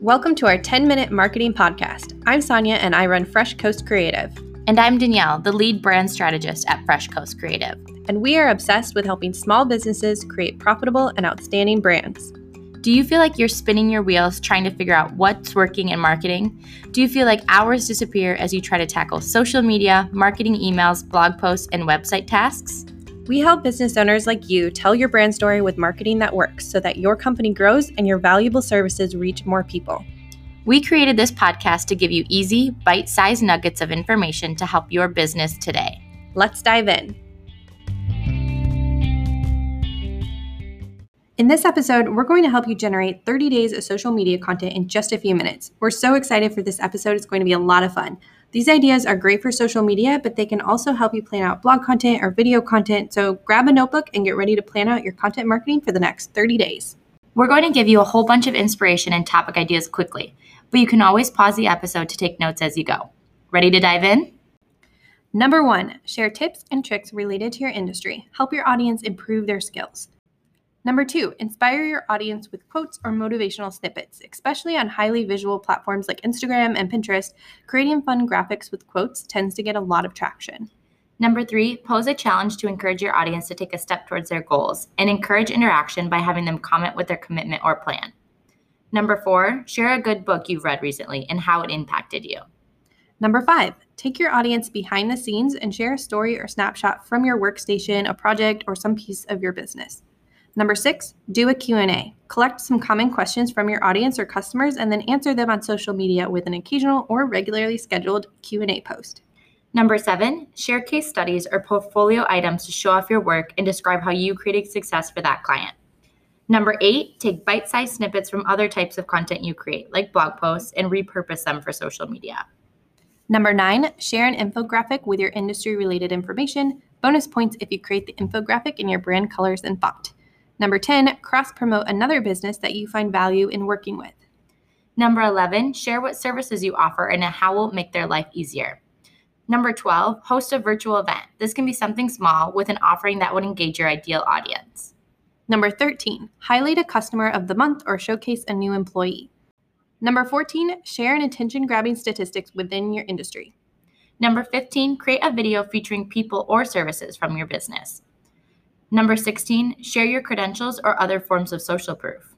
Welcome to our 10 minute marketing podcast. I'm Sonia and I run Fresh Coast Creative. And I'm Danielle, the lead brand strategist at Fresh Coast Creative. And we are obsessed with helping small businesses create profitable and outstanding brands. Do you feel like you're spinning your wheels trying to figure out what's working in marketing? Do you feel like hours disappear as you try to tackle social media, marketing emails, blog posts, and website tasks? We help business owners like you tell your brand story with marketing that works so that your company grows and your valuable services reach more people. We created this podcast to give you easy, bite sized nuggets of information to help your business today. Let's dive in. In this episode, we're going to help you generate 30 days of social media content in just a few minutes. We're so excited for this episode, it's going to be a lot of fun. These ideas are great for social media, but they can also help you plan out blog content or video content. So grab a notebook and get ready to plan out your content marketing for the next 30 days. We're going to give you a whole bunch of inspiration and topic ideas quickly, but you can always pause the episode to take notes as you go. Ready to dive in? Number one, share tips and tricks related to your industry. Help your audience improve their skills. Number two, inspire your audience with quotes or motivational snippets, especially on highly visual platforms like Instagram and Pinterest. Creating fun graphics with quotes tends to get a lot of traction. Number three, pose a challenge to encourage your audience to take a step towards their goals and encourage interaction by having them comment with their commitment or plan. Number four, share a good book you've read recently and how it impacted you. Number five, take your audience behind the scenes and share a story or snapshot from your workstation, a project, or some piece of your business. Number six, do a Q&A. Collect some common questions from your audience or customers and then answer them on social media with an occasional or regularly scheduled Q&A post. Number seven, share case studies or portfolio items to show off your work and describe how you created success for that client. Number eight, take bite sized snippets from other types of content you create, like blog posts, and repurpose them for social media. Number nine, share an infographic with your industry related information. Bonus points if you create the infographic in your brand colors and font. Number 10, cross promote another business that you find value in working with. Number 11, share what services you offer and how will make their life easier. Number 12, host a virtual event. This can be something small with an offering that would engage your ideal audience. Number 13, highlight a customer of the month or showcase a new employee. Number 14, share an attention grabbing statistics within your industry. Number 15, create a video featuring people or services from your business. Number 16, share your credentials or other forms of social proof.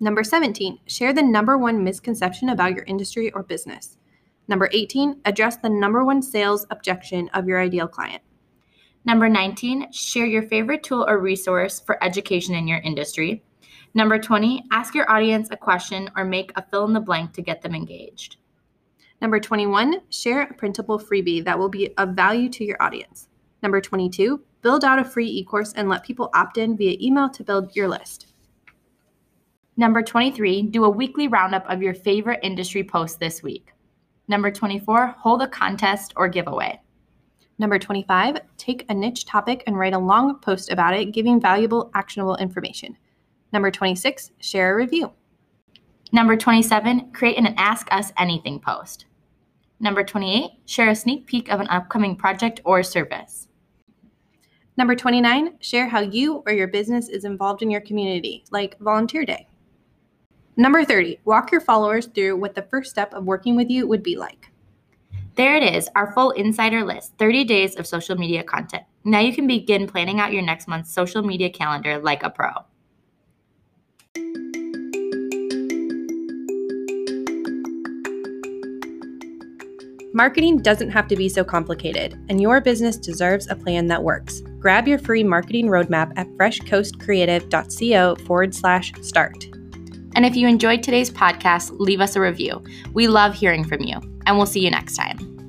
Number 17, share the number one misconception about your industry or business. Number 18, address the number one sales objection of your ideal client. Number 19, share your favorite tool or resource for education in your industry. Number 20, ask your audience a question or make a fill in the blank to get them engaged. Number 21, share a printable freebie that will be of value to your audience. Number 22, build out a free e course and let people opt in via email to build your list. Number 23, do a weekly roundup of your favorite industry posts this week. Number 24, hold a contest or giveaway. Number 25, take a niche topic and write a long post about it, giving valuable, actionable information. Number 26, share a review. Number 27, create an Ask Us Anything post. Number 28, share a sneak peek of an upcoming project or service. Number 29, share how you or your business is involved in your community, like Volunteer Day. Number 30, walk your followers through what the first step of working with you would be like. There it is, our full insider list 30 days of social media content. Now you can begin planning out your next month's social media calendar like a pro. Marketing doesn't have to be so complicated, and your business deserves a plan that works. Grab your free marketing roadmap at freshcoastcreative.co forward slash start. And if you enjoyed today's podcast, leave us a review. We love hearing from you, and we'll see you next time.